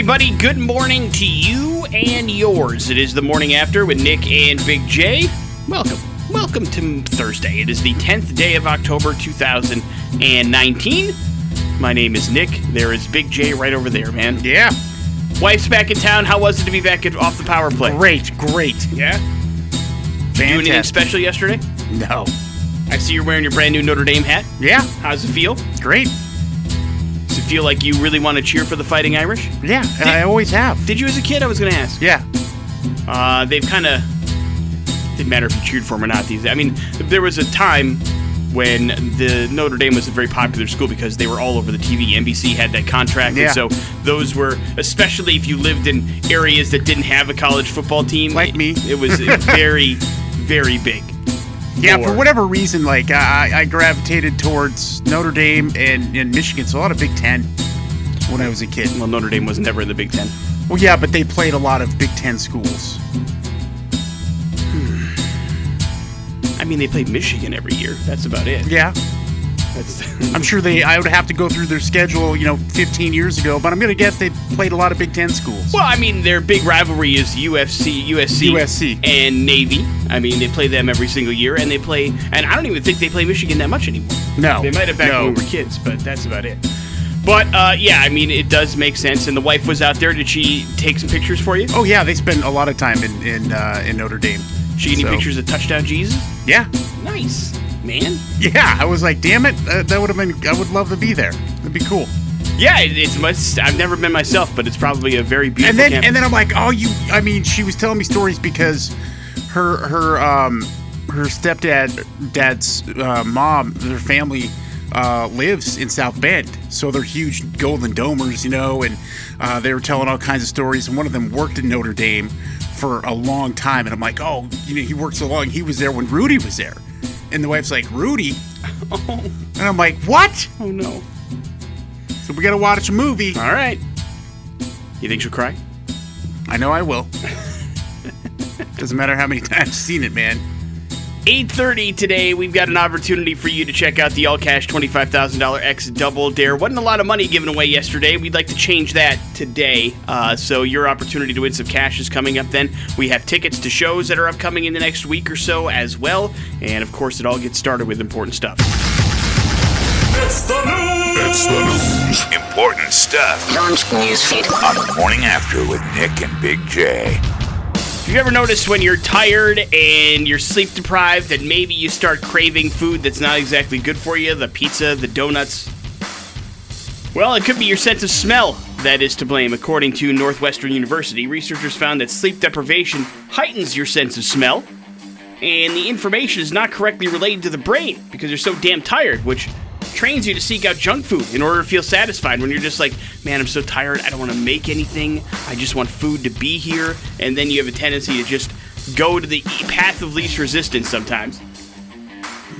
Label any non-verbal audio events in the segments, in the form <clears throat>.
everybody. Good morning to you and yours. It is the morning after with Nick and Big J. Welcome. Welcome to Thursday. It is the 10th day of October 2019. My name is Nick. There is Big J right over there, man. Yeah. Wife's back in town. How was it to be back at, off the power play? Great, great. Yeah? Do anything special yesterday? No. I see you're wearing your brand new Notre Dame hat. Yeah, How's it feel? great. Does it feel like you really want to cheer for the Fighting Irish? Yeah, I always have. Did you as a kid? I was going to ask. Yeah. Uh, they've kind of didn't matter if you cheered for them or not. These, I mean, there was a time when the Notre Dame was a very popular school because they were all over the TV. NBC had that contract, Yeah. and so those were, especially if you lived in areas that didn't have a college football team, Like me. It was <laughs> very, very big. Yeah, Or- for whatever reason, like I, I gravitated towards Notre Dame and, and Michigan, so a lot of Big Ten when I was a kid. Well, Notre Dame was never in the Big Ten. Well, yeah, but they played a lot of Big Ten schools. Hmm. I mean, they played Michigan every year. That's about it. Yeah, <laughs> I'm sure they. I would have to go through their schedule, you know, 15 years ago, but I'm gonna guess they played a lot of Big Ten schools. Well, I mean, their big rivalry is UFC, USC, USC. and Navy. I mean, they play them every single year, and they play. And I don't even think they play Michigan that much anymore. No, They might have back no. when we were kids, but that's about it. But uh, yeah, I mean, it does make sense. And the wife was out there. Did she take some pictures for you? Oh yeah, they spent a lot of time in in uh, in Notre Dame. She any pictures of touchdown Jesus? Yeah, Nice, man. yeah. I was like, damn it, uh, that would have been. I would love to be there. That'd be cool. Yeah, it, it's much. I've never been myself, but it's probably a very beautiful. and then campus. and then I'm like, oh, you. I mean, she was telling me stories because her her um her stepdad dad's uh, mom, their family. Uh, lives in South Bend, so they're huge Golden Domers, you know, and uh, they were telling all kinds of stories. And one of them worked in Notre Dame for a long time, and I'm like, oh, you know, he worked so long. He was there when Rudy was there, and the wife's like, Rudy, <laughs> and I'm like, what? oh no. So we got to watch a movie. All right. You think she'll cry? I know I will. <laughs> Doesn't matter how many times I've seen it, man. 8.30 today we've got an opportunity for you to check out the all cash $25000 x double dare wasn't a lot of money given away yesterday we'd like to change that today uh, so your opportunity to win some cash is coming up then we have tickets to shows that are upcoming in the next week or so as well and of course it all gets started with important stuff It's the news. It's the news. Important stuff Launch newsfeed. on the morning after with Nick and Big J. Have you ever noticed when you're tired and you're sleep deprived that maybe you start craving food that's not exactly good for you? The pizza, the donuts? Well, it could be your sense of smell that is to blame. According to Northwestern University, researchers found that sleep deprivation heightens your sense of smell, and the information is not correctly related to the brain because you're so damn tired, which trains you to seek out junk food in order to feel satisfied when you're just like, man, I'm so tired, I don't want to make anything, I just want food to be here, and then you have a tendency to just go to the path of least resistance sometimes.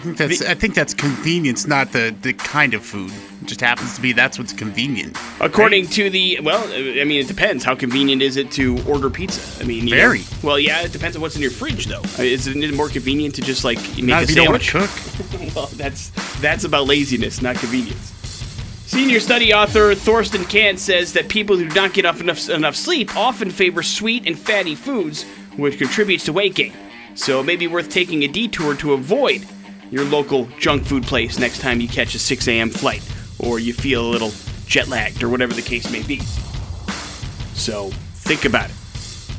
I think that's, I think that's convenience, not the, the kind of food. It just happens to be that's what's convenient. According to the, well, I mean, it depends. How convenient is it to order pizza? I mean, Very. know- well, yeah, it depends on what's in your fridge, though. Is it more convenient to just like make Not a if you don't want sandwich? to cook. <laughs> well, that's that's about laziness, not convenience. Senior study author Thorsten Kahnt says that people who do not get enough, enough enough sleep often favor sweet and fatty foods, which contributes to weight gain. So it may be worth taking a detour to avoid your local junk food place next time you catch a 6 a.m. flight or you feel a little jet lagged or whatever the case may be. So think about it.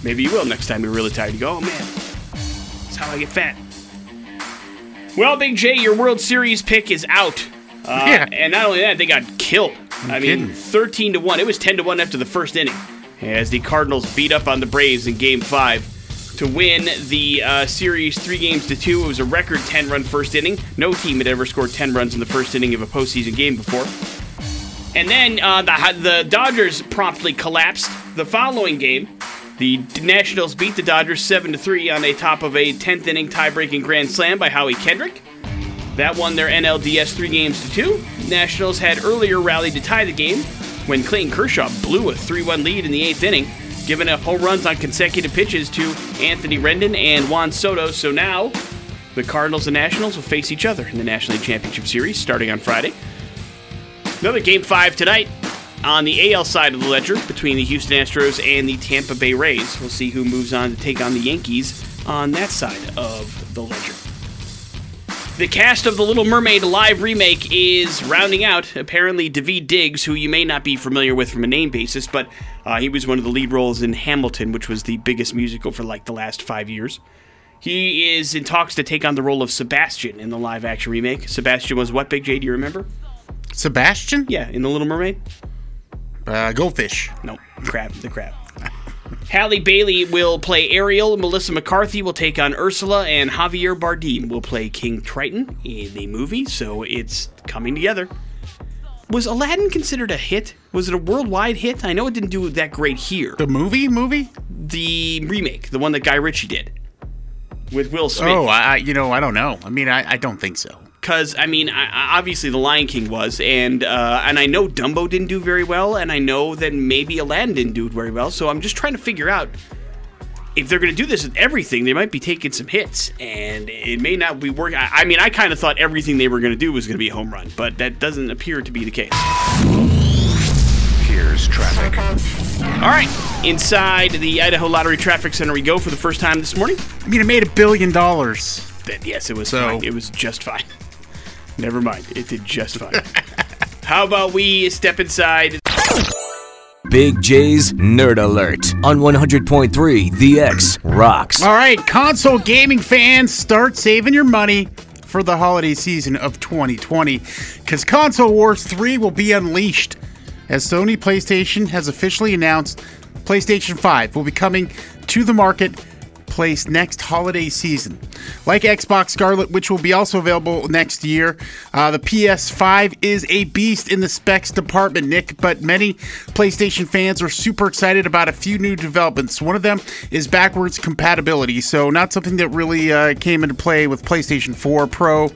Maybe you will next time you're really tired. You go, oh man, that's how I get fat. Well, Big J, your World Series pick is out. Uh, Yeah. And not only that, they got killed. I mean, kidding. 13 to 1. It was 10 to 1 after the first inning as the Cardinals beat up on the Braves in game five to win the uh, series three games to two. It was a record 10 run first inning. No team had ever scored 10 runs in the first inning of a postseason game before. And then uh, the, the Dodgers promptly collapsed the following game. The Nationals beat the Dodgers 7 to 3 on a top of a 10th inning tie breaking grand slam by Howie Kendrick. That won their NLDS three games to two. Nationals had earlier rallied to tie the game when Clayton Kershaw blew a 3 1 lead in the eighth inning, giving up home runs on consecutive pitches to Anthony Rendon and Juan Soto. So now the Cardinals and Nationals will face each other in the National League Championship Series starting on Friday. Another game five tonight. On the AL side of the ledger, between the Houston Astros and the Tampa Bay Rays, we'll see who moves on to take on the Yankees on that side of the ledger. The cast of The Little Mermaid live remake is rounding out. Apparently, David Diggs, who you may not be familiar with from a name basis, but uh, he was one of the lead roles in Hamilton, which was the biggest musical for like the last five years. He is in talks to take on the role of Sebastian in the live action remake. Sebastian was what, Big J? Do you remember? Sebastian? Yeah, in The Little Mermaid? Uh, goldfish. No, crab, the crab. <laughs> Halle Bailey will play Ariel, Melissa McCarthy will take on Ursula, and Javier Bardem will play King Triton in the movie, so it's coming together. Was Aladdin considered a hit? Was it a worldwide hit? I know it didn't do that great here. The movie? Movie? The remake, the one that Guy Ritchie did with Will Smith. Oh, I, you know, I don't know. I mean, I, I don't think so. because I mean, I, I- obviously the Lion King was, and uh, and I know Dumbo didn't do very well, and I know that maybe Aladdin didn't do very well. So I'm just trying to figure out if they're going to do this with everything, they might be taking some hits, and it may not be working. I, I mean, I kind of thought everything they were going to do was going to be a home run, but that doesn't appear to be the case. Here's traffic. All right, inside the Idaho Lottery Traffic Center we go for the first time this morning. I mean, it made a billion dollars. That yes, it was So- fine. It was just fine. <laughs> Never mind, it did just fine. How about we step inside Big J's Nerd Alert on 100.3 The X Rocks. All right, console gaming fans, start saving your money for the holiday season of 2020 because Console Wars 3 will be unleashed as Sony PlayStation has officially announced PlayStation 5 will be coming to the market place next holiday season. Like Xbox Scarlett, which will be also available next year, uh, the PS5 is a beast in the specs department, Nick, but many PlayStation fans are super excited about a few new developments. One of them is backwards compatibility, so not something that really uh, came into play with PlayStation 4 Pro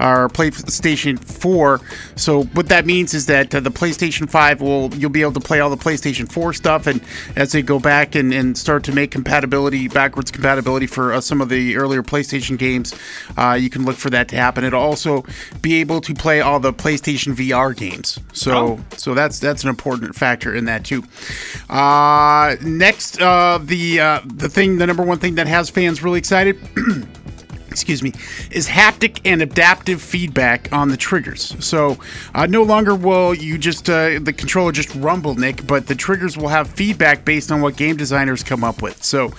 or PlayStation 4. So what that means is that uh, the PlayStation 5 will you'll be able to play all the PlayStation 4 stuff, and as they go back and, and start to make compatibility backwards compatibility for uh, some of the earlier PlayStation games, uh, you can look for that to happen. It'll also be able to play all the PlayStation VR games. So so that's that's an important factor in that too. Uh, next, uh, the uh, the thing, the number one thing that has fans really excited. <clears throat> excuse me, is haptic and adaptive feedback on the triggers. So uh, no longer will you just uh, the controller just rumble, Nick, but the triggers will have feedback based on what game designers come up with. So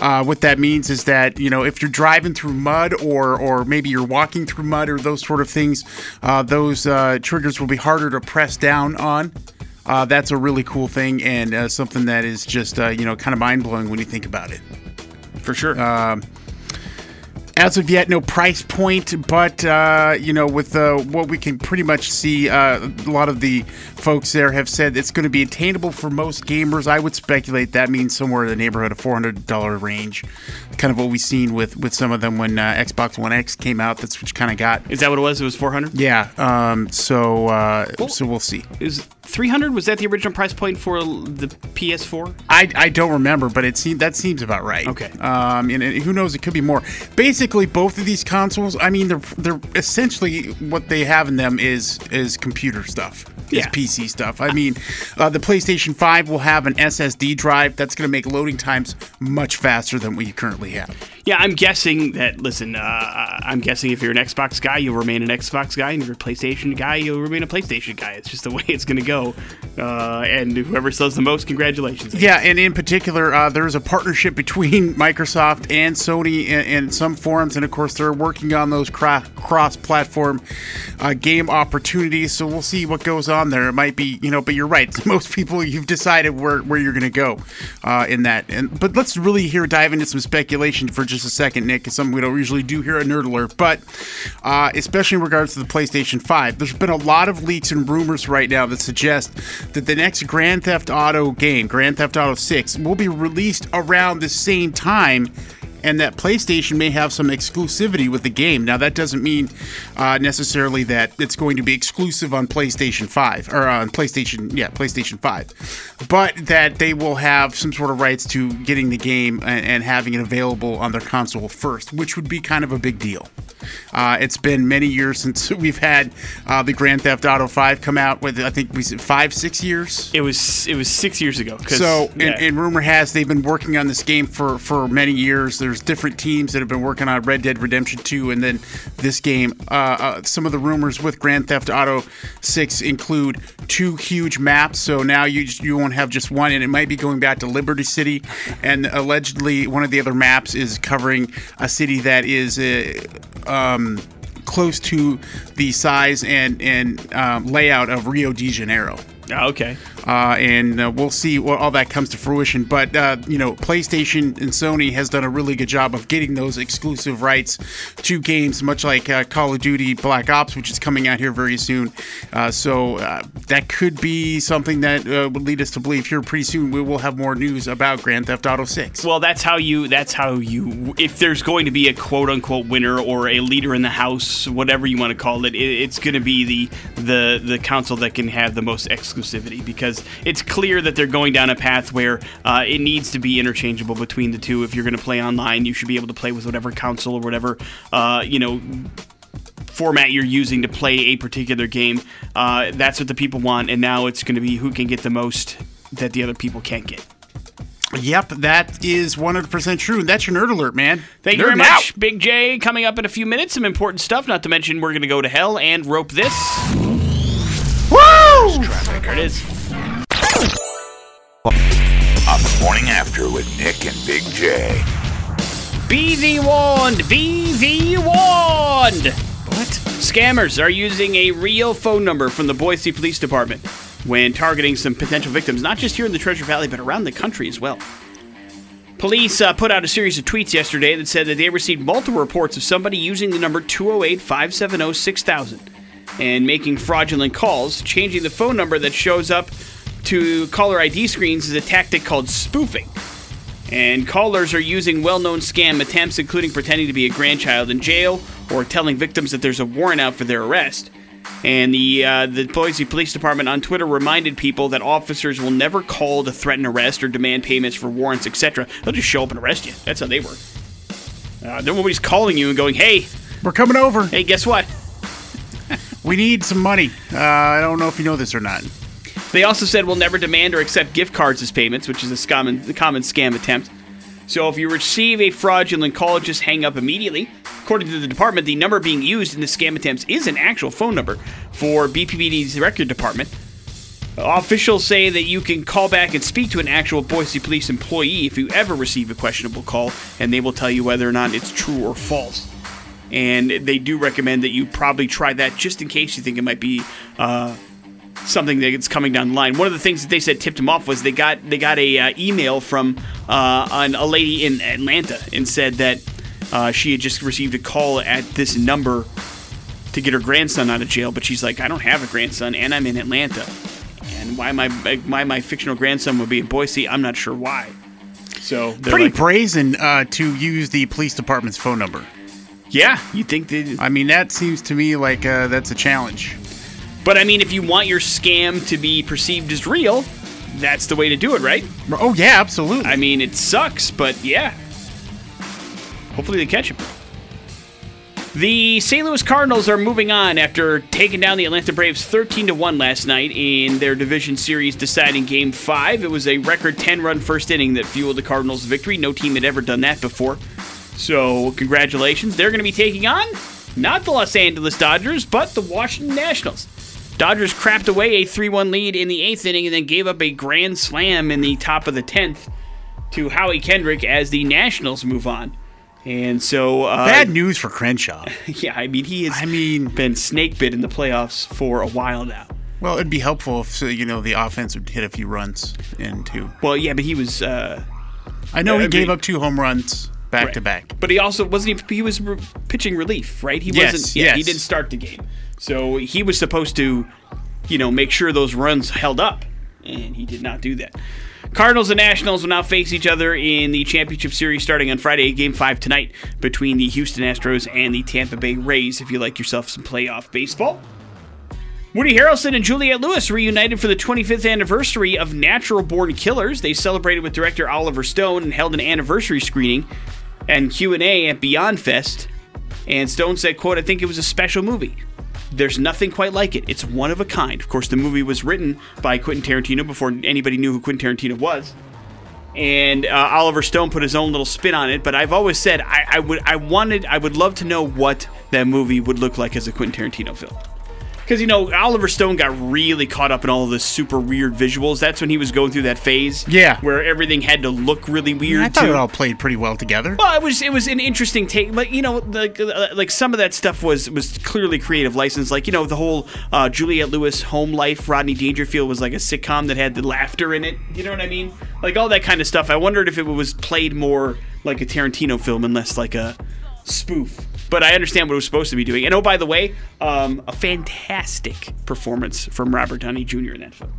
uh, what that means is that you know if you're driving through mud or or maybe you're walking through mud or those sort of things, uh, those uh, triggers will be harder to press down on. Uh, that's a really cool thing and uh, something that is just uh, you know kind of mind blowing when you think about it. for sure. As of yet, no price point, but uh, you know, with uh, what we can pretty much see, uh, a lot of the folks there have said it's going to be attainable for most gamers. I would speculate that means somewhere in the neighborhood of four hundred dollar range, kind of what we've seen with with some of them when uh, Xbox One X came out. That's what kind of got. Is that what it was? It was 400. Yeah. Um. So uh, so we'll see. Is 300? Was that the original price point for the PS4? I, I don't remember, but it seems that seems about right. Okay. Um, and, and who knows? It could be more. Basically, both of these consoles. I mean, they're they're essentially what they have in them is is computer stuff. Is PC stuff. I mean, uh, the PlayStation Five will have an SSD drive that's going to make loading times much faster than what you currently have. Yeah, I'm guessing that. Listen, uh, I'm guessing if you're an Xbox guy, you'll remain an Xbox guy, and if you're a PlayStation guy, you'll remain a PlayStation guy. It's just the <laughs> way it's going to go. Uh, and whoever sells the most, congratulations. Yeah, and in particular, uh, there's a partnership between <laughs> Microsoft and Sony in, in some forums, and of course, they're working on those cra- cross-platform uh, game opportunities. So we'll see what goes on there. It might be, you know, but you're right. <laughs> Most people, you've decided where, where you're going to go uh, in that. And but let's really here dive into some speculation for just a second, Nick. It's something we don't usually do here at Nerd Alert, but uh, especially in regards to the PlayStation 5, there's been a lot of leaks and rumors right now that suggest that the next Grand Theft Auto game, Grand Theft Auto 6, will be released around the same time. And that PlayStation may have some exclusivity with the game. Now, that doesn't mean uh, necessarily that it's going to be exclusive on PlayStation 5 or on PlayStation, yeah, PlayStation 5, but that they will have some sort of rights to getting the game and, and having it available on their console first, which would be kind of a big deal. Uh, it's been many years since <laughs> we've had uh, the Grand Theft Auto 5 come out. With I think we said five, six years. It was it was six years ago. So, yeah. and, and rumor has they've been working on this game for for many years. There's different teams that have been working on Red Dead Redemption 2, and then this game. Uh, uh, some of the rumors with Grand Theft Auto 6 include two huge maps. So now you you won't have just one, and it might be going back to Liberty City. And allegedly, one of the other maps is covering a city that is. Uh, um, close to the size and and um, layout of Rio de Janeiro Ah, okay. Uh, and uh, we'll see what all that comes to fruition. But uh, you know, PlayStation and Sony has done a really good job of getting those exclusive rights to games, much like uh, Call of Duty Black Ops, which is coming out here very soon. Uh, so uh, that could be something that would lead us to believe here pretty soon we will have more news about Grand Theft Auto Six. Well, that's how you. That's how you. If there's going to be a quote unquote winner or a leader in the house, whatever you want to call it, it it's going to be the the the console that can have the most exclusivity because it's clear that they're going down a path where uh, it needs to be interchangeable between the two. If you're going to play online, you should be able to play with whatever console or whatever uh, you know format you're using to play a particular game. Uh, that's what the people want, and now it's going to be who can get the most that the other people can't get. Yep, that is 100% true. That's your nerd alert, man. Thank you very Nerding out. much, Big J. Coming up in a few minutes, some important stuff. Not to mention, we're going to go to hell and rope this. Woo! Traffic. There it is. On the morning after with Nick and Big J. Be the warned. Be. What? Scammers are using a real phone number from the Boise Police Department when targeting some potential victims, not just here in the Treasure Valley, but around the country as well. Police uh, put out a series of tweets yesterday that said that they received multiple reports of somebody using the number 208 570 6000 and making fraudulent calls. Changing the phone number that shows up to caller ID screens is a tactic called spoofing. And callers are using well known scam attempts, including pretending to be a grandchild in jail or telling victims that there's a warrant out for their arrest. And the uh, the Boise Police Department on Twitter reminded people that officers will never call to threaten arrest or demand payments for warrants, etc. They'll just show up and arrest you. That's how they work. Uh, nobody's calling you and going, "Hey, We're coming over. hey, guess what?" <laughs> We need some money. Uh, I don't know if you know this or not. They also said we'll never demand or accept gift cards as payments, which is a common, common scam attempt. So if you receive a fraudulent call, just hang up immediately. According to the department, the number being used in the scam attempts is an actual phone number for BPPD's record department. Officials say that you can call back and speak to an actual Boise police employee if you ever receive a questionable call, and they will tell you whether or not it's true or false. And they do recommend that you probably try that just in case you think it might be uh, something that's coming down the line. One of the things that they said tipped him off was they got they got a uh, email from uh, an, a lady in Atlanta and said that uh, she had just received a call at this number to get her grandson out of jail, but she's like, I don't have a grandson, and I'm in Atlanta, and why my why my fictional grandson would be in Boise, I'm not sure why. So Pretty like, brazen uh, to use the police department's phone number. yeah, you think that? I mean, that seems to me like uh, that's a challenge. But I mean, if you want your scam to be perceived as real, that's the way to do it, right? Oh yeah, absolutely. I mean, it sucks, but yeah. Hopefully they catch him. The St. Louis Cardinals are moving on after taking down the Atlanta Braves 13 to 1 last night in their division series deciding game 5. It was a record 10-run first inning that fueled the Cardinals' victory. No team had ever done that before. So, congratulations. They're going to be taking on not the Los Angeles Dodgers, but the Washington Nationals. Dodgers crapped away a 3 1 lead in the eighth inning and then gave up a grand slam in the top of the 10th to Howie Kendrick as the Nationals move on. And so, uh, Bad news for Crenshaw. <laughs> yeah, I mean, he has I mean, been snake bit in the playoffs for a while now. well, it'd be helpful if you know the offense would hit a few runs in too. Well, yeah, but he was. Uh, I know he I gave mean- up two home runs back to back. But he also wasn't. He, he was re- pitching relief, right? He Yes, wasn't. Yeah, he didn't start the game, so he was supposed to, you know, make sure those runs held up, and he did not do that. Cardinals and Nationals will now face each other in the championship series starting on Friday, Game Five tonight between the Houston Astros and the Tampa Bay Rays. If you like yourself some playoff baseball. Woody Harrelson and Juliette Lewis reunited for the 25th anniversary of Natural Born Killers. They celebrated with director Oliver Stone and held an anniversary screening and Q&A at Beyond Fest. And Stone said, quote, I think it was a special movie. There's nothing quite like it. It's one of a kind. Of course, the movie was written by Quentin Tarantino before anybody knew who Quentin Tarantino was. And uh, Oliver Stone put his own little spin on it, but I've always said I, I would, I wanted, I would love to know what that movie would look like as a Quentin Tarantino film. Because you know Oliver Stone got really caught up in all of the super weird visuals. That's when he was going through that phase, Yeah. where everything had to look really weird. I thought too. it all played pretty well together. Well, it was it was an interesting take. Like you know, the, like some of that stuff was was clearly creative license. Like you know, the whole uh, Juliette Lewis home life, Rodney Dangerfield was like a sitcom that had the laughter in it. You know what I mean? Like all that kind of stuff. I wondered if it was played more like a Tarantino film and less like a spoof. But I understand what it was supposed to be doing. And oh, by the way, um, a fantastic performance from Robert Downey Jr. in that film.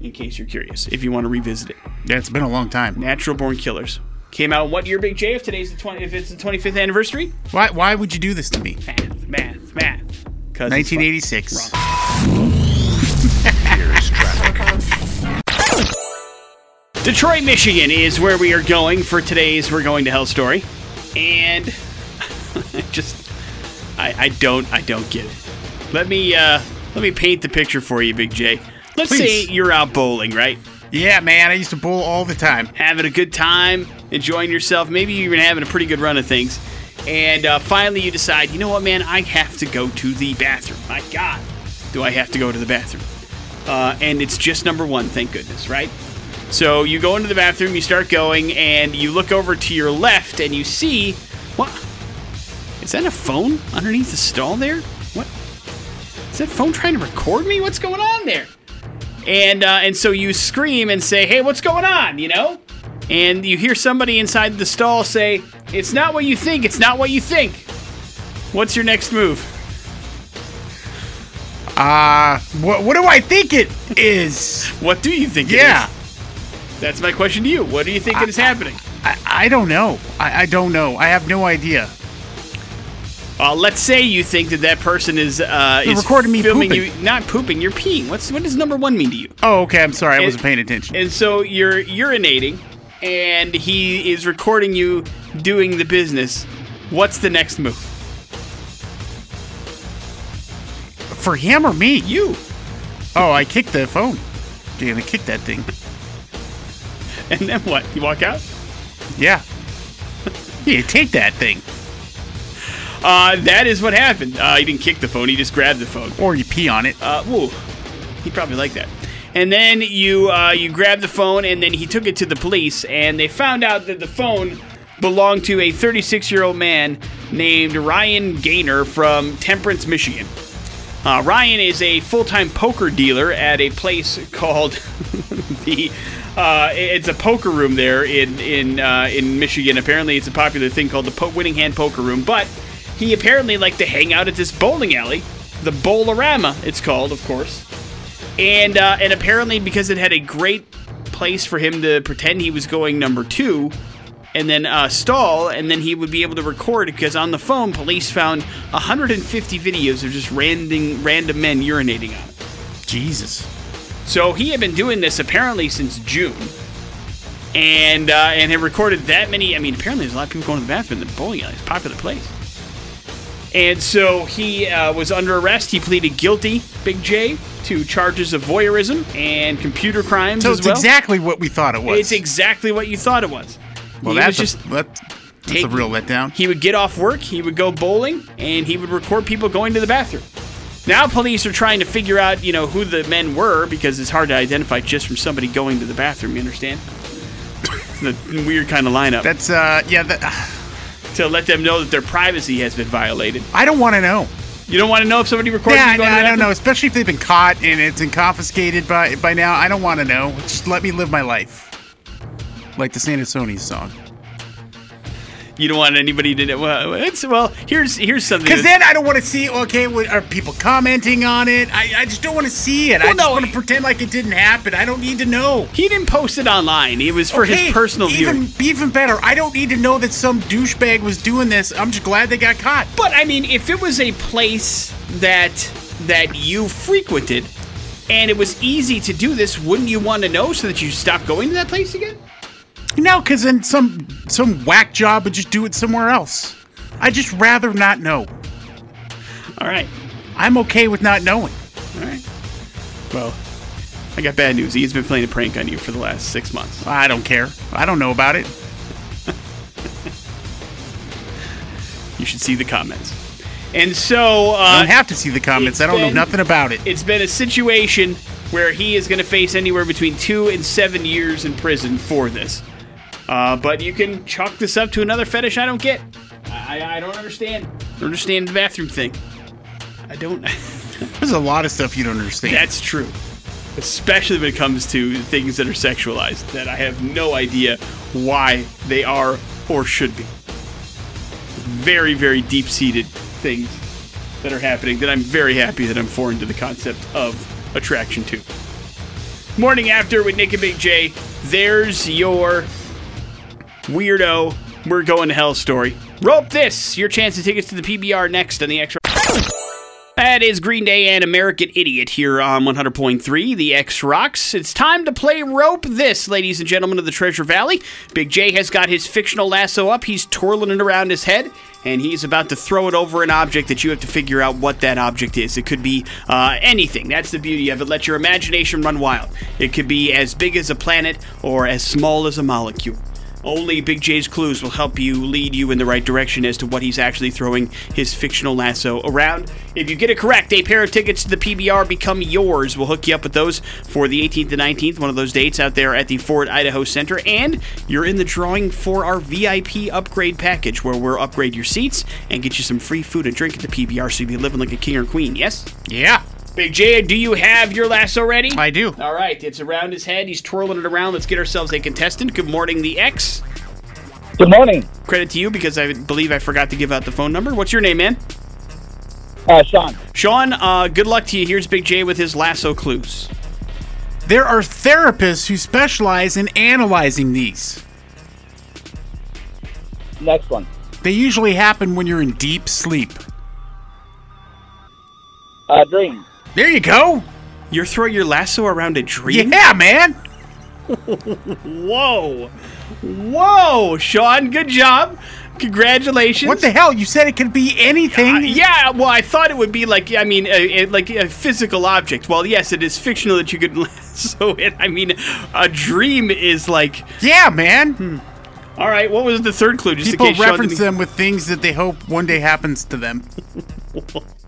In case you're curious, if you want to revisit it. Yeah, it's been a long time. Natural Born Killers. Came out what year, Big J? If today's the 20, if it's the 25th anniversary? Why? Why would you do this to me? Math, math, math. 'Cause it's 1986. Detroit, Michigan is where we are going for today's We're Going to Hell story. And I <laughs> just I, I don't I don't get it. Let me uh let me paint the picture for you, Big J. Let's Please. say you're out bowling, right? Yeah, man, I used to bowl all the time. having a good time, enjoying yourself. Maybe you're even having a pretty good run of things. And uh, finally, you decide, you know what, man, I have to go to the bathroom. My God, do I have to go to the bathroom? Uh, and it's just number one, thank goodness, right? So you go into the bathroom, you start going, and you look over to your left, and you see what? Is that a phone underneath the stall there? What? Is that phone trying to record me? What's going on there? and uh, and so you scream and say, "Hey, what's going on?" You know, and you hear somebody inside the stall say, "It's not what you think. It's not what you think." What's your next move? Uh, what, what do I think it is? <laughs> What do you think? it Yeah, that's my question to you. What do you think is happening? I, I don't know. I, I don't know. I have no idea. Uh, let's say you think that that person is uh, is recording me filming pooping. you, not pooping. You're peeing. What's what does number one mean to you? Oh, okay. I'm sorry. I And- wasn't paying attention. And so you're urinating, and he is recording you doing the business. What's the next move? For him or me? You. Oh, I kicked the phone. You're gonna kick that thing. And then what? You walk out? Yeah. <laughs> you take that thing. Uh, that is what happened. Uh, he didn't kick the phone. He just grabbed the phone. Or you pee on it. Uh, whoa. He'd probably like that. And then you uh, you grabbed the phone, and then he took it to the police, and they found out that the phone belonged to a 36 year old man named Ryan Gaynor from Temperance, Michigan. Uh, Ryan is a full time poker dealer at a place <laughs> called <laughs> the. Uh, it's a poker room there in in uh, in Michigan. Apparently, it's a popular thing called the po- Winning Hand Poker Room. But he apparently liked to hang out at this bowling alley, the Bowlarama. It's called, of course and uh, and apparently because it had a great place for him to pretend he was going number two and then uh, stall and then he would be able to record because on the phone police found 150 videos of just random random men urinating on it Jesus. so he had been doing this apparently since june and uh, and had recorded that many i mean apparently there's a lot of people going to the bathroom in the bowling alley it's a popular place and so he uh, was under arrest. He pleaded guilty, Big J, to charges of voyeurism and computer crimes So it's well. exactly what we thought it was. It's exactly what you thought it was. well, he that's was a, just that- that's a take- real letdown. he would get off work, he would go bowling, and he would record people going to the bathroom. Now police are trying to figure out, you know, who the men were because it's hard to identify just from somebody going to the bathroom. You understand? the weird kind of lineup That's uh, yeah. That, to let them know that their privacy has been violated. I don't want to know. You don't want to know if somebody recorded Yeah, you going the I don't know. Especially if they've been caught and it's been confiscated by by now. I don't want to know. Just let me live my life. Like the Santa Sony song. You don't want anybody to know. Well, it's, well here's here's something. Because then I don't want to see. Okay, what, are people commenting on it? I, I just don't want to see it. I Well, just no, want to pretend like it didn't happen. I don't need to know. he didn't post it online. It was for Okay, his personal even, viewing. Even better, I don't need to know that some douchebag was doing this. I'm just glad they got caught. But I mean, if it was a place that that you frequented and it was easy to do this, wouldn't you want to know so that you stop going to that place again? No, because then some some whack job would just do it somewhere else. I just rather not know. All right. I'm okay with not knowing. All right. Well, I got bad news. He's been playing a prank on you for the last six months. I don't care. I don't know about it. <laughs> You should see the comments. And so, I uh, don't have to see the comments. I don't know nothing about it. it's been a situation where he is going to face anywhere between two and seven years in prison for this. Uh, but you can chalk this up to another fetish I don't get. I, I, I don't understand. I don't understand the bathroom thing. I don't. <laughs> There's a lot of stuff you don't understand. That's true. Especially when it comes to things that are sexualized, that I have no idea why they are or should be. Very, very deep seated things that are happening that I'm very happy that I'm foreign to the concept of attraction to. Morning after with Nick and Big J, there's your weirdo, we're going to hell story. Rope this! Your chance to tickets to the PBR next on the extra. That is Green Day and American Idiot here on 100.3, the X Rocks. It's time to play Rope This, ladies and gentlemen of the Treasure Valley. Big J has got his fictional lasso up. He's twirling it around his head, and he's about to throw it over an object that you have to figure out what that object is. It could be uh, anything. That's the beauty of it. Let your imagination run wild. It could be as big as a planet or as small as a molecule. Only Big J's clues will help you lead you in the right direction as to what he's actually throwing his fictional lasso around. If you get it correct, a pair of tickets to the PBR become yours. We'll hook you up with those for the 18th and 19th, one of those dates out there at the Ford Idaho Center. And you're in the drawing for our VIP upgrade package, where we'll upgrade your seats and get you some free food and drink at the PBR so you'll be living like a king or queen. Yes? yeah, Big J, do you have your lasso ready? I do. All right, it's around his head. He's twirling it around. Let's get ourselves a contestant. Good morning, the X. Good morning, Credit to you because I believe I forgot to give out the phone number. What's your name, man? uh, Sean. Sean, uh, good luck to you. Here's Big J with his lasso clues. There are therapists who specialize in analyzing these. Next one. They usually happen when you're in deep sleep. Uh, Dream. There you go. You're throwing your lasso around a dream? Yeah, man. <laughs> Whoa. Whoa, Sean, good job. Congratulations. What the hell? You said it could be anything. Uh, yeah, well, I thought it would be like, I mean, a, a- like a physical object. Well, yes, it is fictional that you could <laughs> lasso it. I mean, a dream is like, Yeah, man. all right, what was the third clue? Just People in case Sean reference them with things that they hope one day happens to them. <laughs>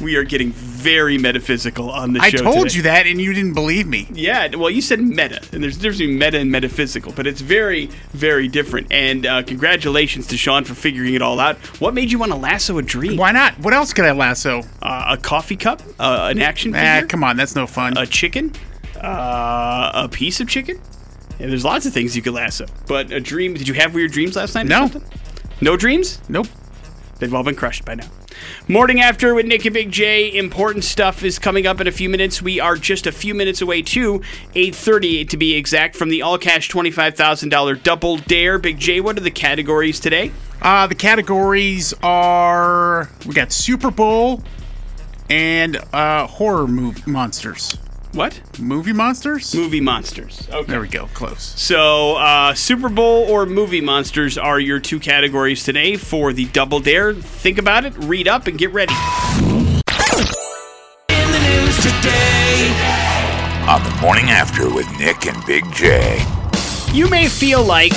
We are getting very metaphysical on the show. I told today. you that, and you didn't believe me. Yeah, well, you said meta, and there's a difference between meta and metaphysical, but it's very, very different. And uh, congratulations to Sean for figuring it all out. What made you want to lasso a dream? Why not? What else could I lasso? Uh, a coffee cup? Uh, an action Ah, figure? come on, that's no fun. a chicken? Uh, a piece of chicken? Yeah, there's lots of things you could lasso. But a dream? Did you have weird dreams last night? or No. something? No dreams? nope. They've all been crushed by now. Morning after with Nick and Big J. Important stuff is coming up in a few minutes. We are just a few minutes away to 8:30 to be exact from the all cash $25,000 double dare. Big J, what are the categories today? Uh, the categories are we got Super Bowl and uh, horror move monsters. What? Movie monsters? Movie monsters. Okay. There we go. Close. So, uh, Super Bowl or movie monsters are your two categories today for the double dare. Think about it, read up, and get ready. On the morning after with Nick and Big J. You may feel like,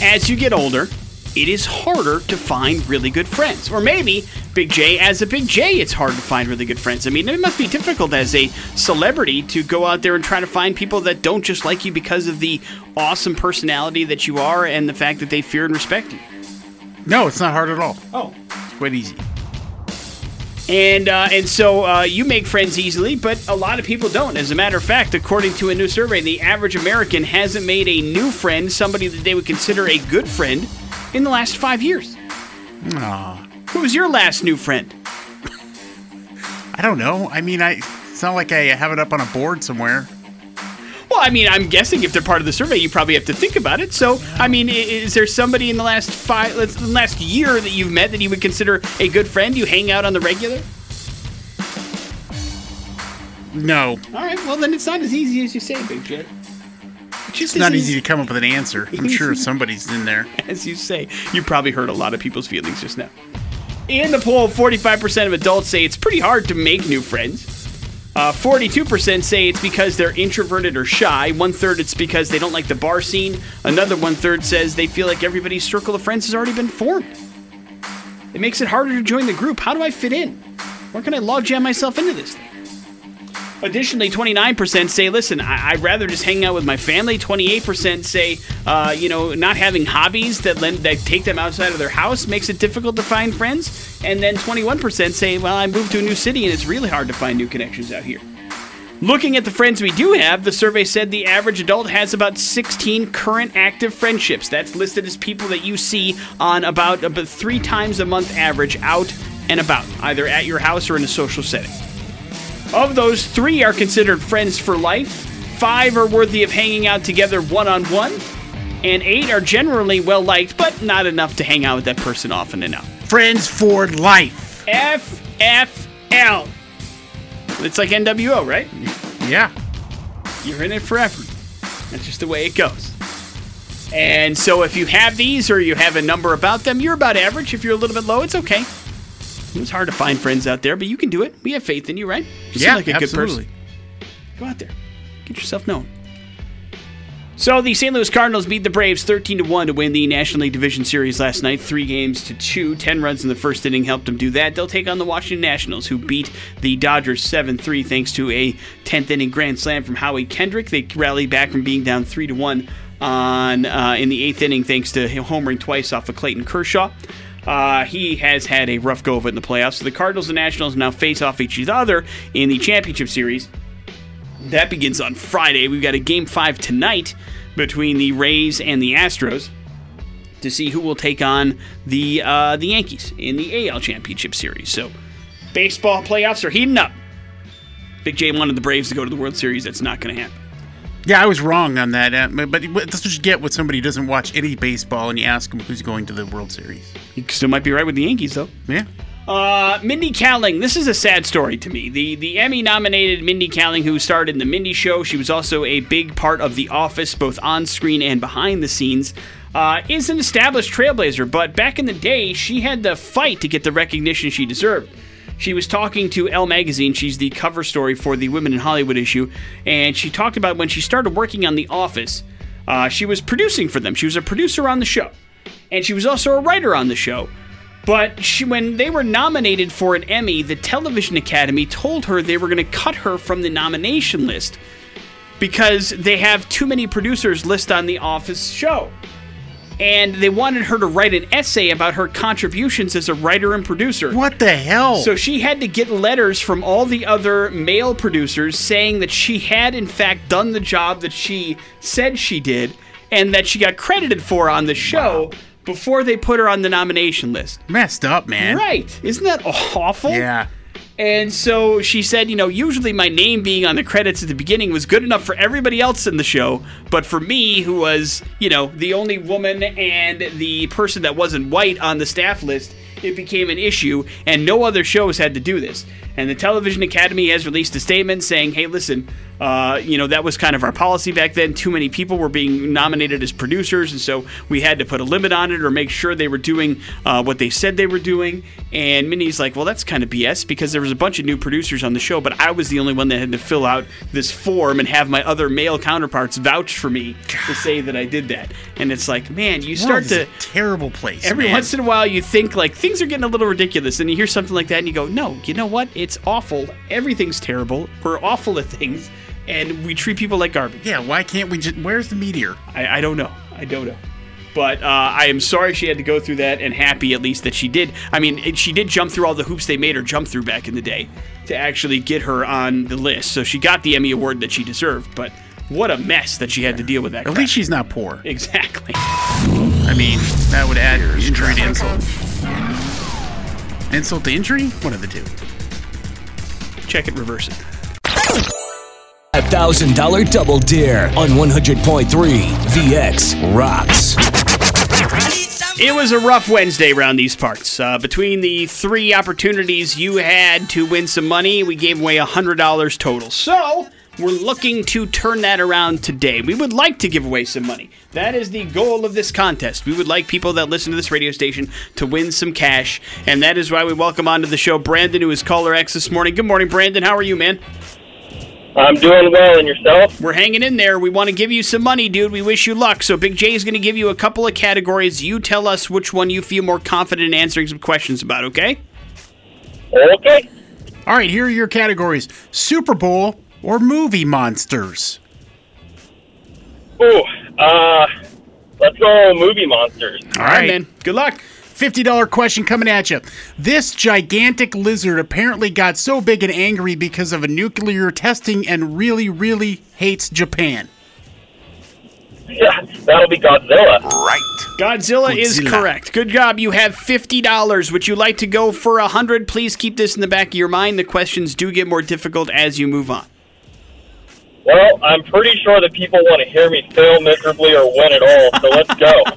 as you get older, it is harder to find really good friends. Or maybe, Big J, as a Big J, it's hard to find really good friends. I mean, it must be difficult as a celebrity to go out there and try to find people that don't just like you because of the awesome personality that you are and the fact that they fear and respect you. No, it's not hard at all. Oh. It's quite easy. And uh, and so uh, you make friends easily, but a lot of people don't. As a matter of fact, according to a new survey, the average American hasn't made a new friend, somebody that they would consider a good friend, in the last five years. who was your last new friend? I don't know. I mean, I it's not like I have it up on a board somewhere. Well, I mean, I'm guessing if they're part of the survey, you probably have to think about it. So, I mean, is there somebody in the last five, let's- the last year that you've met that you would consider a good friend? You hang out on the regular? No. All right, well then it's not as easy as you say, Big J. It's not easy to come up with an answer. <laughs> I'm sure somebody's in there. as you say. You probably hurt a lot of people's feelings just now. In the poll, 45% of adults say it's pretty hard to make new friends. Uh, 42% say it's because they're introverted or shy. One third it's because they don't like the bar scene. Another one third says they feel like everybody's circle of friends has already been formed. It makes it harder to join the group. How do I fit in? Where can I logjam myself into this thing? Additionally, 29% say, listen, I- I'd rather just hang out with my family. 28% say, uh, you know, not having hobbies that, lend, that take them outside of their house makes it difficult to find friends. And then 21% say, well, I moved to a new city and it's really hard to find new connections out here. Looking at the friends we do have, the survey said the average adult has about 16 current active friendships. That's listed as people that you see on about, about three times a month average out and about, either at your house or in a social setting. Of those, three are considered friends for life, five are worthy of hanging out together one on one, and eight are generally well liked, but not enough to hang out with that person often enough. Friends for life. FFL. It's like NWO, right? Yeah. You're in it forever. That's just the way it goes. And so if you have these or you have a number about them, you're about average. If you're a little bit low, it's okay. It's hard to find friends out there, but you can do it. We have faith in you, right? You yeah, seem like a absolutely. good person. Go out there. Get yourself known. So the St. Louis Cardinals beat the Braves 13 to 1 to win the National League Division Series last night. Three games to two. Ten runs in the first inning helped them do that. They'll take on the Washington Nationals, who beat the Dodgers 7 3 thanks to a 10th inning grand slam from Howie Kendrick. They rallied back from being down 3 to 1 on uh, in the eighth inning thanks to homering twice off of Clayton Kershaw. Uh, he has had a rough go of it in the playoffs. So the Cardinals and Nationals now face off each other in the championship series. That begins on Friday. We've got a game five tonight between the Rays and the Astros to see who will take on the uh, the Yankees in the AL Championship Series. So, baseball playoffs are heating up. Big J wanted the Braves to go to the World Series. That's not going to happen. Yeah, I was wrong on that. Uh, but that's what you get with somebody who doesn't watch any baseball and you ask them who's going to the World Series. You still might be right with the Yankees, though. Yeah. Uh, Mindy Kaling. This is a sad story to me. The the Emmy nominated Mindy Kaling, who starred in the Mindy Show. She was also a big part of The Office, both on screen and behind the scenes. Uh, is an established trailblazer, but back in the day, she had to fight to get the recognition she deserved. She was talking to Elle Magazine. She's the cover story for the Women in Hollywood issue, and she talked about when she started working on The Office. Uh, she was producing for them. She was a producer on the show, and she was also a writer on the show. But she, when they were nominated for an Emmy, the Television Academy told her they were going to cut her from the nomination list because they have too many producers list on the Office show. And they wanted her to write an essay about her contributions as a writer and producer. What the hell? So she had to get letters from all the other male producers saying that she had, in fact, done the job that she said she did and that she got credited for on the show before they put her on the nomination list. messed up, man. Right. Isn't that awful? Yeah. And so she said, you know, usually my name being on the credits at the beginning was good enough for everybody else in the show, but for me, who was, you know, the only woman and the person that wasn't white on the staff list, it became an issue, and no other shows had to do this. And the Television Academy has released a statement saying, hey, listen, uh, you know, that was kind of our policy back then. Too many people were being nominated as producers, and so we had to put a limit on it or make sure they were doing uh, what they said they were doing. And Minnie's like, well, that's kind of BS because there was a bunch of new producers on the show, but I was the only one that had to fill out this form and have my other male counterparts vouch for me to say that I did that. And it's like, man, you start to. a terrible place. Every man. once in a while, you think like things are getting a little ridiculous, and you hear something like that, and you go, "No, you know what? It's awful. Everything's terrible. We're awful at things, and we treat people like garbage." Yeah, why can't we just. Where's the meteor? I, I don't know. I don't know. But uh, I am sorry she had to go through that, and happy at least that she did. I mean, it, she did jump through all the hoops they made her jump through back in the day to actually get her on the list. So she got the Emmy award that she deserved. But what a mess that she had to deal with that. At crap. least she's not poor. exactly. I mean, that would add injury to insult. Insult to injury? One of the two. Check it, reverse it. $5,000 double dare on 100.3 the X Rocks. It was a rough Wednesday around these parts. Uh, between the three opportunities you had to win some money, we gave away $100 total. So, We're looking to turn that around today. We would like to give away some money. That is the goal of this contest. We would like people that listen to this radio station to win some cash, and that is why we welcome onto the show Brandon, who is caller X this morning. Good morning, Brandon. How are you, man? I'm doing well, and yourself? We're hanging in there. We want to give you some money, dude. We wish you luck. So Big J is going to give you a couple of categories. You tell us which one you feel more confident in answering some questions about, okay? Okay. All right, here are your categories: Super Bowl or movie monsters. Ooh, uh, let's go movie monsters. All All right, man. Good luck. $50 question coming at you. This gigantic lizard apparently got so big and angry because of a nuclear testing and really, really hates Japan. Yeah, that'll be Godzilla. Right. Godzilla, is correct. Good job. You have $50. Would you like to go for a 100? Please keep this in the back of your mind. The questions do get more difficult as you move on. Well, I'm pretty sure that people want to hear me fail miserably or win at all, so let's go. <laughs>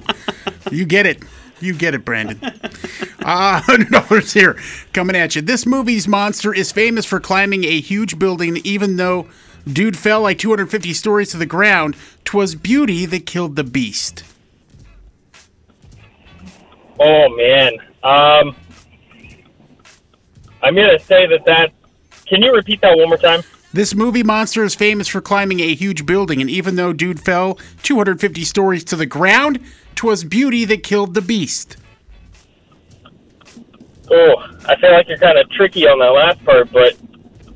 You get it. You get it, Brandon. Uh, <laughs> $100 here coming at you. This movie's monster is famous for climbing a huge building, even though dude fell like 250 stories to the ground. 'Twas beauty that killed the beast. Oh man. Um, I'm gonna say that that. Can you repeat that one more time? This movie monster is famous for climbing a huge building, and even though dude fell 250 stories to the ground, 'twas beauty that killed the beast. Oh, I feel like you're kind of tricky on that last part, but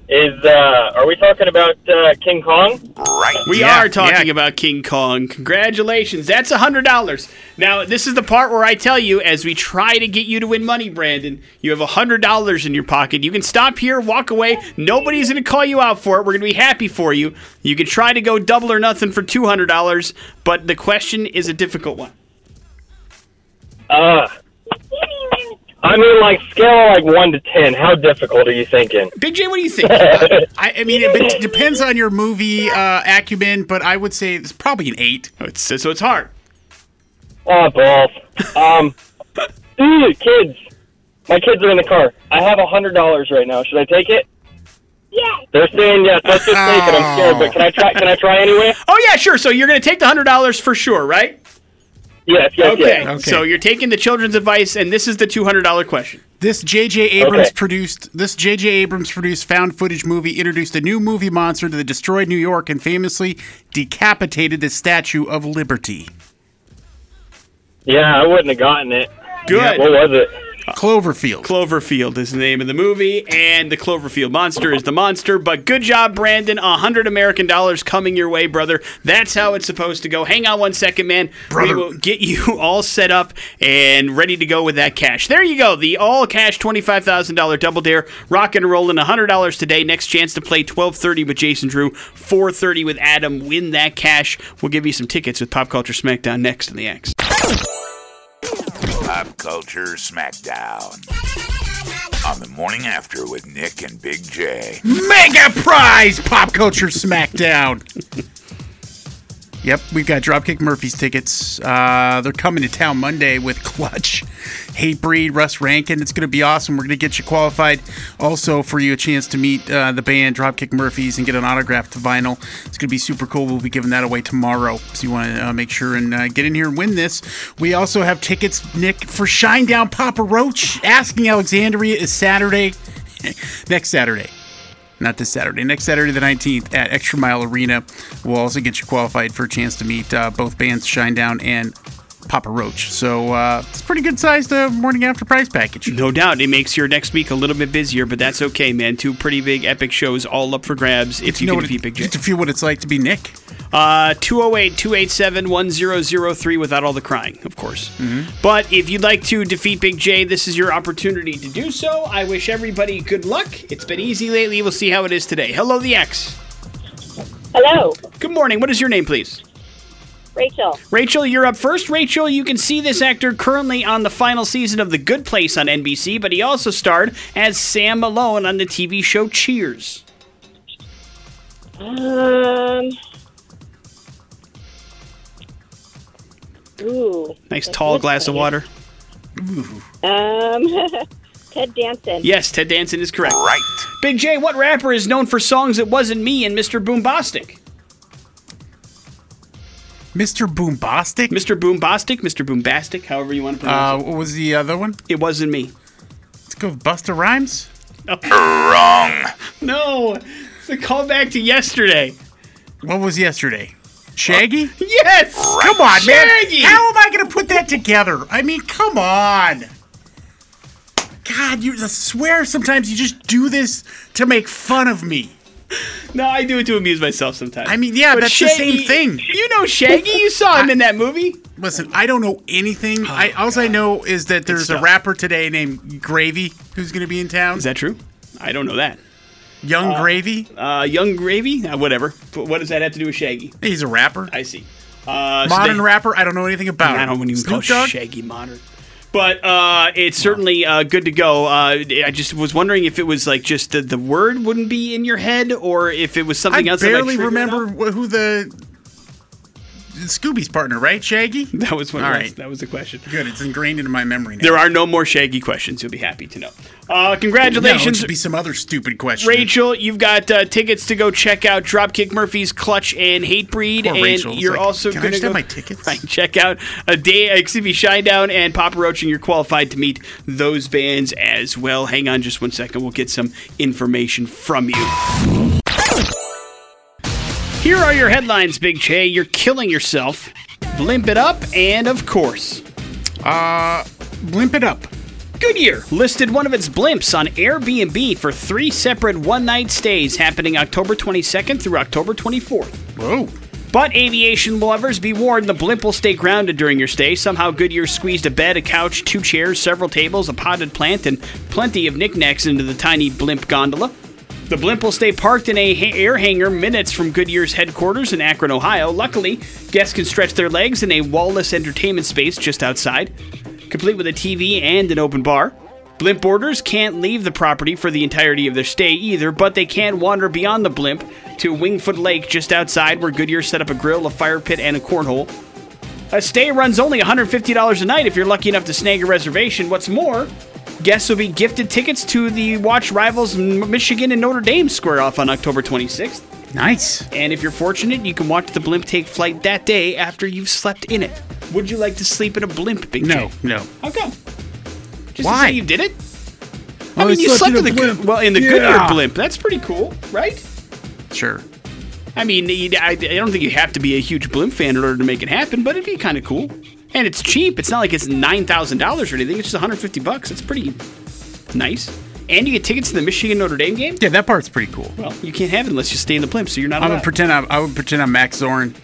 is uh, are we talking about uh, King Kong? Right. We Yeah, are talking yeah. about King Kong. Congratulations. That's a $100. Now, this is the part where I tell you, as we try to get you to win money, Brandon, you have a $100 in your pocket. You can stop here, walk away. Nobody's going to call you out for it. We're going to be happy for you. You can try to go double or nothing for $200, but the question is a difficult one. Uh, I mean, like scale like one to ten. How difficult are you thinking? Big J, what do you think? <laughs> I, I mean, it, it depends on your movie uh, acumen, but I would say it's probably an eight. it's, so it's hard. Oh, balls. Um, ooh, kids. My kids are in the car. I have a hundred dollars right now. Should I take it? Yeah. They're saying yes. Let's just take it. I'm scared, but can I try? Can I try anyway? Oh, yeah, sure. So you're going to take the $100 for sure, right? Yes, yes, Okay. yes. So you're taking the children's advice, and this is the $200 question. This J.J. Abrams Okay. produced this J.J. Abrams produced found footage movie introduced a new movie monster that destroyed New York and famously decapitated the Statue of Liberty. Yeah, I wouldn't have gotten it. Good. What was it? Cloverfield. Cloverfield is the name of the movie, and the Cloverfield monster is the monster. But good job, Brandon. A hundred American dollars coming your way, brother. That's how it's supposed to go. Hang on one second, man. Brother. We will get you all set up and ready to go with that cash. There you go. The all cash twenty-five thousand dollar double dare. Rock and rolling. A hundred dollars today. Next chance to play twelve thirty with Jason Drew. Four thirty with Adam. Win that cash. We'll give you some tickets with Pop Culture Smackdown next in the X. Pop Culture Smackdown. On the morning after with Nick and Big J. Mega prize pop culture smackdown. <laughs> Yep, we've got Dropkick Murphys tickets. Uh, they're coming to town Monday with Clutch, Hatebreed, Russ Rankin. It's going to be awesome. We're going to get you qualified. Also, for you a chance to meet uh, the band Dropkick Murphys and get an autographed vinyl. It's going to be super cool. We'll be giving that away tomorrow. So you want to uh, make sure and uh, get in here and win this. We also have tickets, Nick, for Shinedown Papa Roach. Asking Alexandria is Saturday, <laughs> next Saturday not this Saturday. Next Saturday, the 19th, at Extra Mile Arena. We'll also get you qualified for a chance to meet uh, both bands, Shinedown and Papa Roach. So uh, it's a pretty good sized uh, morning after prize package. No doubt. It makes your next week a little bit busier, but that's okay, man. Two pretty big epic shows all up for grabs if you, know can defeat Big J. just to feel what it's like to be Nick. Uh, 208 287 1003 without all the crying, of course. Mm-hmm. But if you'd like to defeat Big J, this is your opportunity to do so. I wish everybody good luck. It's been easy lately. We'll see how it is today. Hello, the X. Hello, Good morning. What is your name, please? Rachel. Rachel, you're up first. Rachel, you can see this actor currently on the final season of The Good Place on NBC, but he also starred as Sam Malone on the TV show Cheers. Um. Ooh. Nice tall Good glass of Place. water. Um. <laughs> Ted Danson. Yes, Ted Danson is correct. Right. Big J, what rapper is known for songs It Wasn't Me and Mr. Boombastic? Mr. Boombastic? Mr. Boombastic, Mr. Boombastic, however you want to Uh, pronounce what was the other one? it. It wasn't me. Let's go with Busta Rhymes. Wrong. No, it's a callback to yesterday. What was yesterday? Shaggy? Oh, yes! Come on, Shaggy! man. How am I going to put that together? I mean, come on. God, you I swear sometimes you just do this to make fun of me. No, I do it to amuse myself sometimes. I mean, yeah, But that's the same thing. You know Shaggy. You saw him in that movie. Listen, I don't know anything. Oh, I all I know is that there's a rapper today named Gravy who's going to be in town. Is that true? I don't know that. Yung Gravy? Uh, Yung Gravy? Uh, whatever. What does that have to do with Shaggy? He's a rapper. I see. Uh, so Modern they- rapper. I don't know anything about. I don't even call Snoop Dogg? Shaggy modern. But uh, it's certainly uh, good to go. Uh, I just was wondering if it was like just the, the word wouldn't be in your head, or if it was something I else. barely I triggered remember who the Scooby's partner, right? Shaggy. <laughs> That was one. All was. That was the question. Good. It's ingrained into my memory now. There are no more Shaggy questions. You'll be happy to know. Uh, no, it congratulations, should be some other stupid question. Rachel, you've got uh, tickets to go check out Dropkick Murphys, Clutch, and Hatebreed, Poor and Rachel. You're like, also "Can I going to go my tickets?" Right, <laughs> check out a day. Excuse me, Shinedown and Papa Roach, and you're qualified to meet those bands as well. Hang on, just one second. We'll get some information from you. Here are your headlines, Big J. You're killing yourself. Blimp it up, and of course. Uh, blimp it up. Goodyear listed one of its blimps on Airbnb for three separate one night stays happening October 22nd through October 24th. Whoa. But aviation lovers, be warned the blimp will stay grounded during your stay. Somehow Goodyear squeezed a bed, a couch, two chairs, several tables, a potted plant, and plenty of knickknacks into the tiny blimp gondola. The blimp will stay parked in a ha- air hangar minutes from Goodyear's headquarters in Akron, Ohio. Luckily, guests can stretch their legs in a wall-less entertainment space just outside, complete with a TV and an open bar. Blimp boarders can't leave the property for the entirety of their stay either, but they can wander beyond the blimp to Wingfoot Lake just outside where Goodyear set up a grill, a fire pit, and a cornhole. A stay runs only $150 a night if you're lucky enough to snag a reservation. What's more, guests will be gifted tickets to the watch rivals Michigan and Notre Dame square off on October 26th. Nice. And if you're fortunate, you can watch the blimp take flight that day after you've slept in it. Would you like to sleep in a blimp, Big No, J? no. How come? Just Why? to say you did it? Oh, I mean, you slept in the blimp. good, well in the Yeah. Goodyear blimp. That's pretty cool, right? Sure. I mean, I, I don't think you have to be a huge blimp fan in order to make it happen, but it'd be kind of cool. And it's cheap. It's not like it's nine thousand dollars or anything. It's just 150 bucks. It's pretty nice. And you get tickets to the Michigan Notre Dame game. Yeah, that part's pretty cool. Well, you can't have it unless you stay in the blimp, so you're not I allowed. would pretend I'm, I would pretend I'm Max Zorin.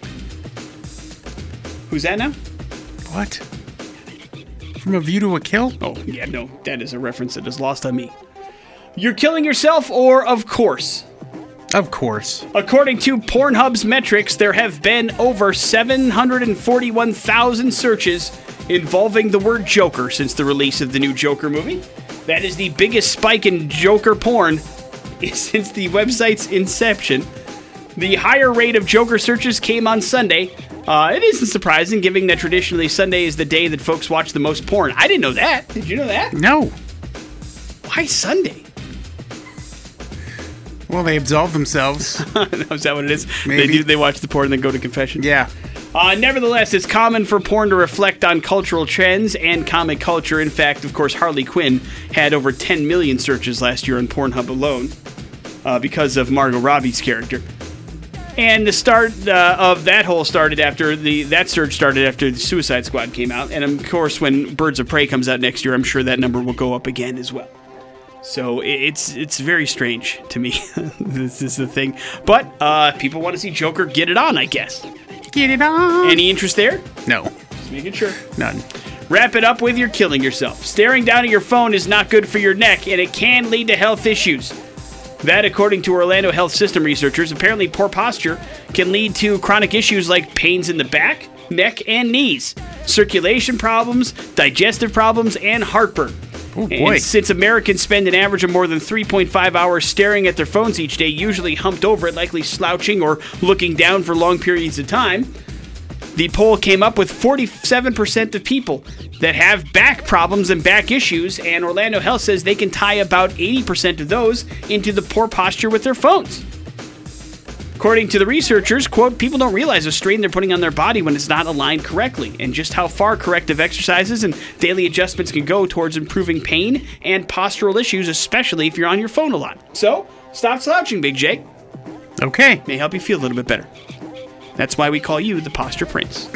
Who's that now? What? From a view to a kill? Oh, yeah, no, that is a reference that is lost on me. You're killing yourself, or of course. Of course. According to Pornhub's metrics, there have been over 741,000 searches involving the word Joker since the release of the new Joker movie. That is the biggest spike in Joker porn <laughs> since the website's inception. The higher rate of Joker searches came on Sunday. Uh, it isn't surprising, given that traditionally Sunday is the day that folks watch the most porn. I didn't know that. Did you know that? No. Why Sunday? Well, they absolve themselves. <laughs> is that what it is? They Maybe. do. They watch the porn and then go to confession. yeah. Uh, nevertheless, it's common for porn to reflect on cultural trends and comic culture. In fact, of course, Harley Quinn had over 10 million searches last year on Pornhub alone uh, because of Margot Robbie's character. And the start uh, of that whole started after the that surge started after the Suicide Squad came out, and of course, when Birds of Prey comes out next year, I'm sure that number will go up again as well. So it's it's very strange to me. <laughs> this is the thing, but uh, people want to see Joker get it on, I guess. Get it on. Any interest there? no. Just making sure. None. Wrap it up with you're killing yourself. Staring down at your phone is not good for your neck, and it can lead to health issues. That, according to Orlando Health System researchers, apparently poor posture can lead to chronic issues like pains in the back, neck, and knees, circulation problems, digestive problems, and heartburn. Oh, boy. And since Americans spend an average of more than 3.5 hours staring at their phones each day, usually humped over it, likely slouching or looking down for long periods of time, The poll came up with 47% of people that have back problems and back issues, and Orlando Health says they can tie about 80% of those into the poor posture with their phones. According to the researchers, quote, people don't realize the strain they're putting on their body when it's not aligned correctly, and just how far corrective exercises and daily adjustments can go towards improving pain and postural issues, especially if you're on your phone a lot. So, stop slouching, Big J. Okay. May help you feel a little bit better. That's why we call you the Posture Prince.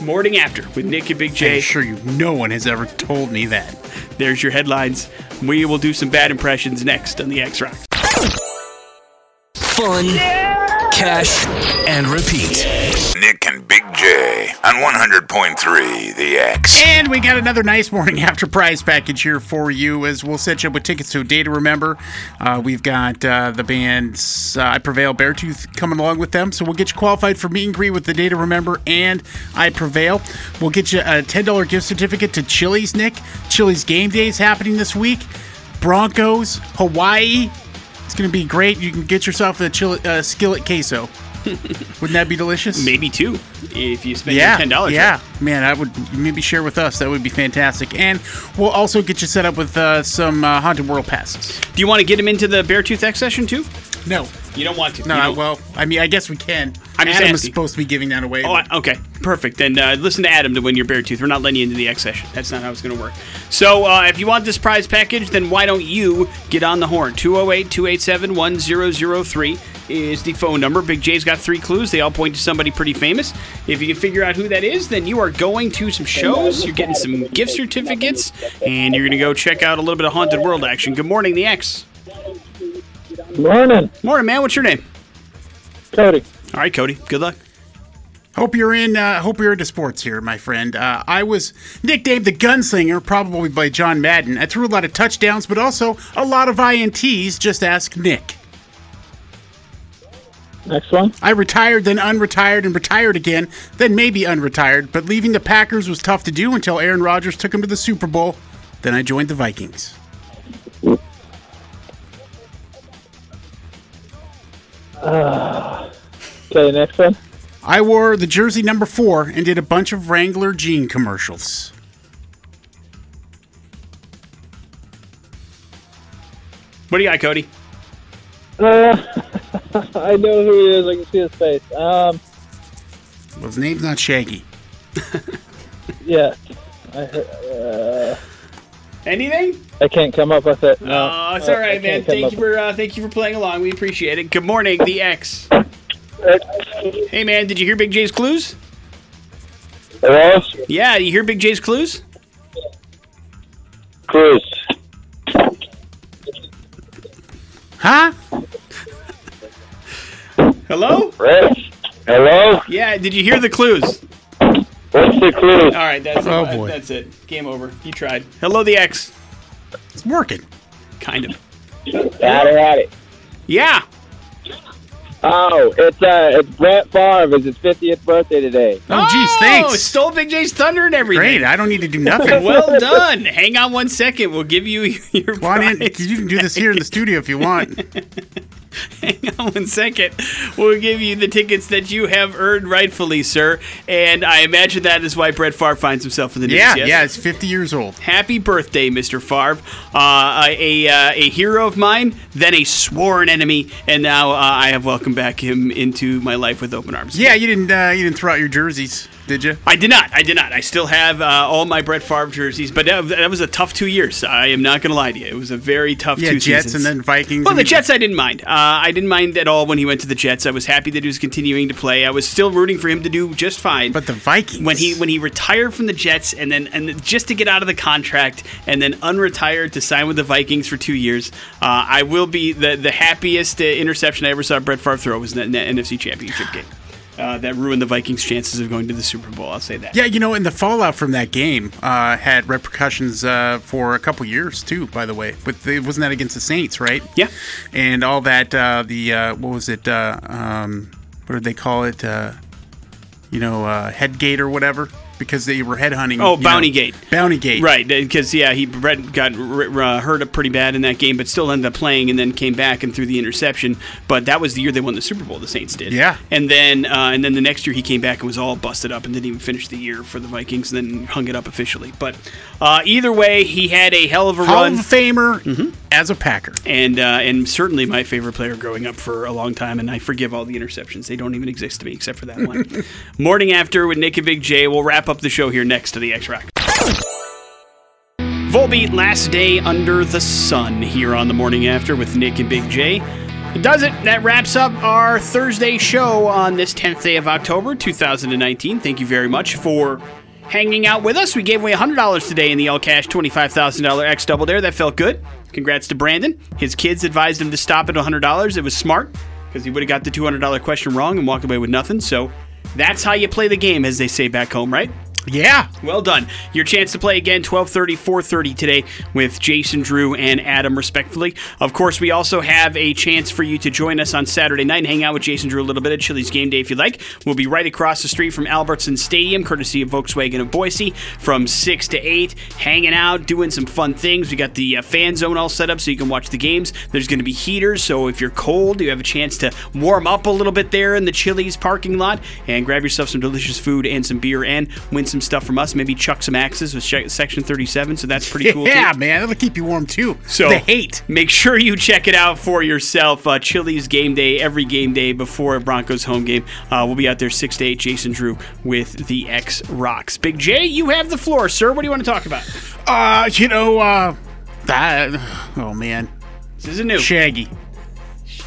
<laughs> Morning after with Nick and Big I J. assure you, no one has ever told me that. There's your headlines. We will do some bad impressions next on the X Rocks. Fun, cash, and repeat. Nick and Big J on 100.3 The X. And we got another nice morning after prize package here for you as we'll set you up with tickets to a day to remember. Uh, we've got uh, the bands uh, I Prevail Beartooth coming along with them. So we'll get you qualified for meet and greet with the day to remember and I Prevail. We'll get you a $10 gift certificate to Chili's, Nick. Chili's game day is happening this week. Broncos, Hawaii. It's going to be great. You can get yourself a chili, uh, skillet queso. <laughs> Wouldn't that be delicious? Maybe two if you spend yeah, your ten dollars. Yeah, man, I would maybe share with us. That would be fantastic. And we'll also get you set up with uh, some uh, haunted world passes. Do you want to get him into the Beartooth X session too? No, You don't want to. no. Don't- well, I mean, I guess we can. I'm Adam is supposed to be giving that away. Oh, I- okay, perfect. Then uh, listen to Adam to win your Beartooth. We're not letting you into the X session. That's not how it's going to work. So uh, if you want this prize package, then why don't you get on the horn? 208 287 1003 is the phone number. Big J's got three clues. They all point to somebody pretty famous. If you can figure out who that is, then you are going to some shows. You're getting some gift certificates, and you're going to go check out a little bit of Haunted World action. Good morning, the X. Morning, Morning, man. What's your name? Cody. All right, Cody. Good luck. Hope you're in. Uh, hope you're into sports here, my friend. Uh, I was nicknamed the Gunslinger, probably by John Madden. I threw a lot of touchdowns, but also a lot of ints. Just ask Nick. Next one. I retired, then unretired, and retired again, then maybe unretired. But leaving the Packers was tough to do until Aaron Rodgers took him to the Super Bowl. Then I joined the Vikings. Okay, next one. I wore the jersey number four and did a bunch of Wrangler jean commercials. What do you got, Cody? Uh, <laughs> I know who he is. I can see his face. Um, Well, his name's not Shaggy. yeah. I, uh, Anything? I can't come up with it. No. Oh, it's all right, all I man. Thank you for uh, thank you for playing along. We appreciate it. Good morning, the X. Hey, man, did you hear Big J's clues? Hello? Yeah, you hear Big J's clues? Clues. Huh? Hello? Rich. Hello? Yeah, did you hear the clues? What's the clue? All right, that's Oh, it. boy. That's it. Game over. You tried. Hello, the X. It's working. Kind of. Got it, at it. Yeah. Oh, it's uh, it's Brett Favre. It's his 50th birthday today. Oh, geez, Oh, thanks. stole Big J's thunder and everything. Great. I don't need to do nothing. <laughs> Well done. Hang on one second. We'll give you <laughs> your Come on in. You can do this here in the studio if you want. <laughs> <laughs> Hang on one second. We'll give you the tickets that you have earned rightfully, sir. And I imagine that is why Brett Favre finds himself in the news. Yeah, yes? yeah. It's 50 years old. Happy birthday, Mr. Favre. Uh, a, a, uh, a hero of mine, then a sworn enemy, and now uh, I have welcomed back him into my life with open arms. Yeah, you didn't. Uh, you didn't throw out your jerseys, did you? I did not. I did not. I still have uh, all my Brett Favre jerseys, but that, that was a tough two years. I am not going to lie to you. It was a very tough Yeah, two Jets seasons. and then Vikings. Well, the Jets, I didn't mind. Uh, I didn't mind at all when he went to the Jets. I was happy that he was continuing to play. I was still rooting for him to do just fine. But the Vikings. when he when he retired from the Jets and then and just to get out of the contract and then unretired to sign with the Vikings for two years, uh, I will be the the happiest uh, interception I ever saw Brett Favre throw was in that, in that NFC Championship game. Uh, that ruined the Vikings' chances of going to the Super Bowl. I'll say that. Yeah, you know, and the fallout from that game uh, had repercussions uh, for a couple years too. By the way, but it wasn't that against the Saints, right? Yeah. And all that. Uh, the uh, what was it? Uh, um, what did they call it? Uh, you know, uh, Headgate or whatever. Because they were headhunting. Oh, you know, Bounty Gate. Bounty Gate. Right, because yeah, he Brett got uh, hurt up pretty bad in that game, but still ended up playing and then came back and threw the interception. But that was the year they won the Super Bowl. The Saints did. Yeah. And then uh, and then the next year he came back and was all busted up and didn't even finish the year for the Vikings and then hung it up officially. But uh, either way, he had a hell of a Hall run. of Famer Mm-hmm. as a Packer. and uh, and certainly my favorite player growing up for a long time. And I forgive all the interceptions; they don't even exist to me except for that one. <laughs> Morning after with Nick and Big J. We'll wrap up the show here next to the X Rack. Volbeat last day under the sun here on the morning after with Nick and Big J. It does it. That wraps up our Thursday show on this 10th day of October 2019. Thank you very much for hanging out with us. We gave away $100 today in the all cash $25,000 X Double Dare. That felt good. Congrats to Brandon. His kids advised him to stop at $100. It was smart because he would have got the $200 question wrong and walked away with nothing. So that's how you play the game, as they say back home, right? Yeah. Well done. Your chance to play again 12:30 4:30 today with Jason Drew and Adam respectively. Of course, we also have a chance for you to join us on Saturday night and hang out with Jason Drew a little bit at Chili's game day if you like. We'll be right across the street from Albertson Stadium courtesy of Volkswagen of Boise from 6 to 8 hanging out, doing some fun things. We got the uh, fan zone all set up so you can watch the games. There's going to be heaters, so if you're cold, you have a chance to warm up a little bit there in the Chili's parking lot and grab yourself some delicious food and some beer and win some stuff from us. Maybe chuck some axes with Section 37, so that's pretty cool yeah, too. man, that'll keep you warm too. So the hate. Make sure you check it out for yourself. Uh, Chili's game day every game day before Broncos home game. Uh, we'll be out there six to eight. Jason Drew with the X Rocks. Big J, you have the floor, sir. What do you want to talk about? Uh, you know, uh, that. Oh man, This isn't new. Shaggy.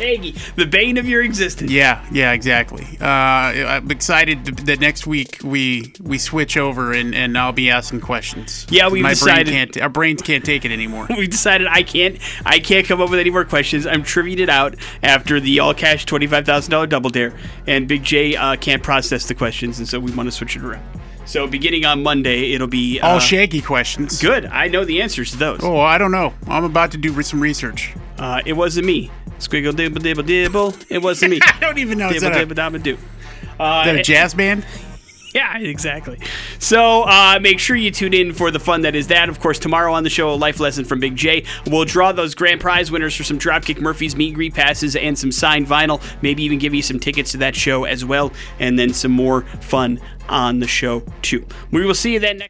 Shaggy, the bane of your existence. Yeah, yeah, exactly. Uh, I'm excited that next week we we switch over and, and I'll be asking questions. Yeah, we've decided- brain can't. Our brains can't take it anymore. <laughs> we decided I can't I can't come up with any more questions. I'm triviaed it out after the all cash twenty five thousand dollar double dare, and Big J uh, can't process the questions, and so we want to switch it around. So beginning on Monday, it'll be uh, All Shaggy questions. good. I know the answers to those. Oh, I don't know. I'm about to do some research. Uh, it wasn't me. Squiggle dibble dibble dibble. It wasn't me. <laughs> I don't even know. Is dibble that, a, dibble dabble do. is that a jazz band? Yeah, exactly. So uh, make sure you tune in for the fun that is that. Of course, tomorrow on the show, a life lesson from Big J. We'll draw those grand prize winners for some Dropkick Murphys meet greet passes and some signed vinyl. Maybe even give you some tickets to that show as well, and then some more fun on the show too. We will see you then next.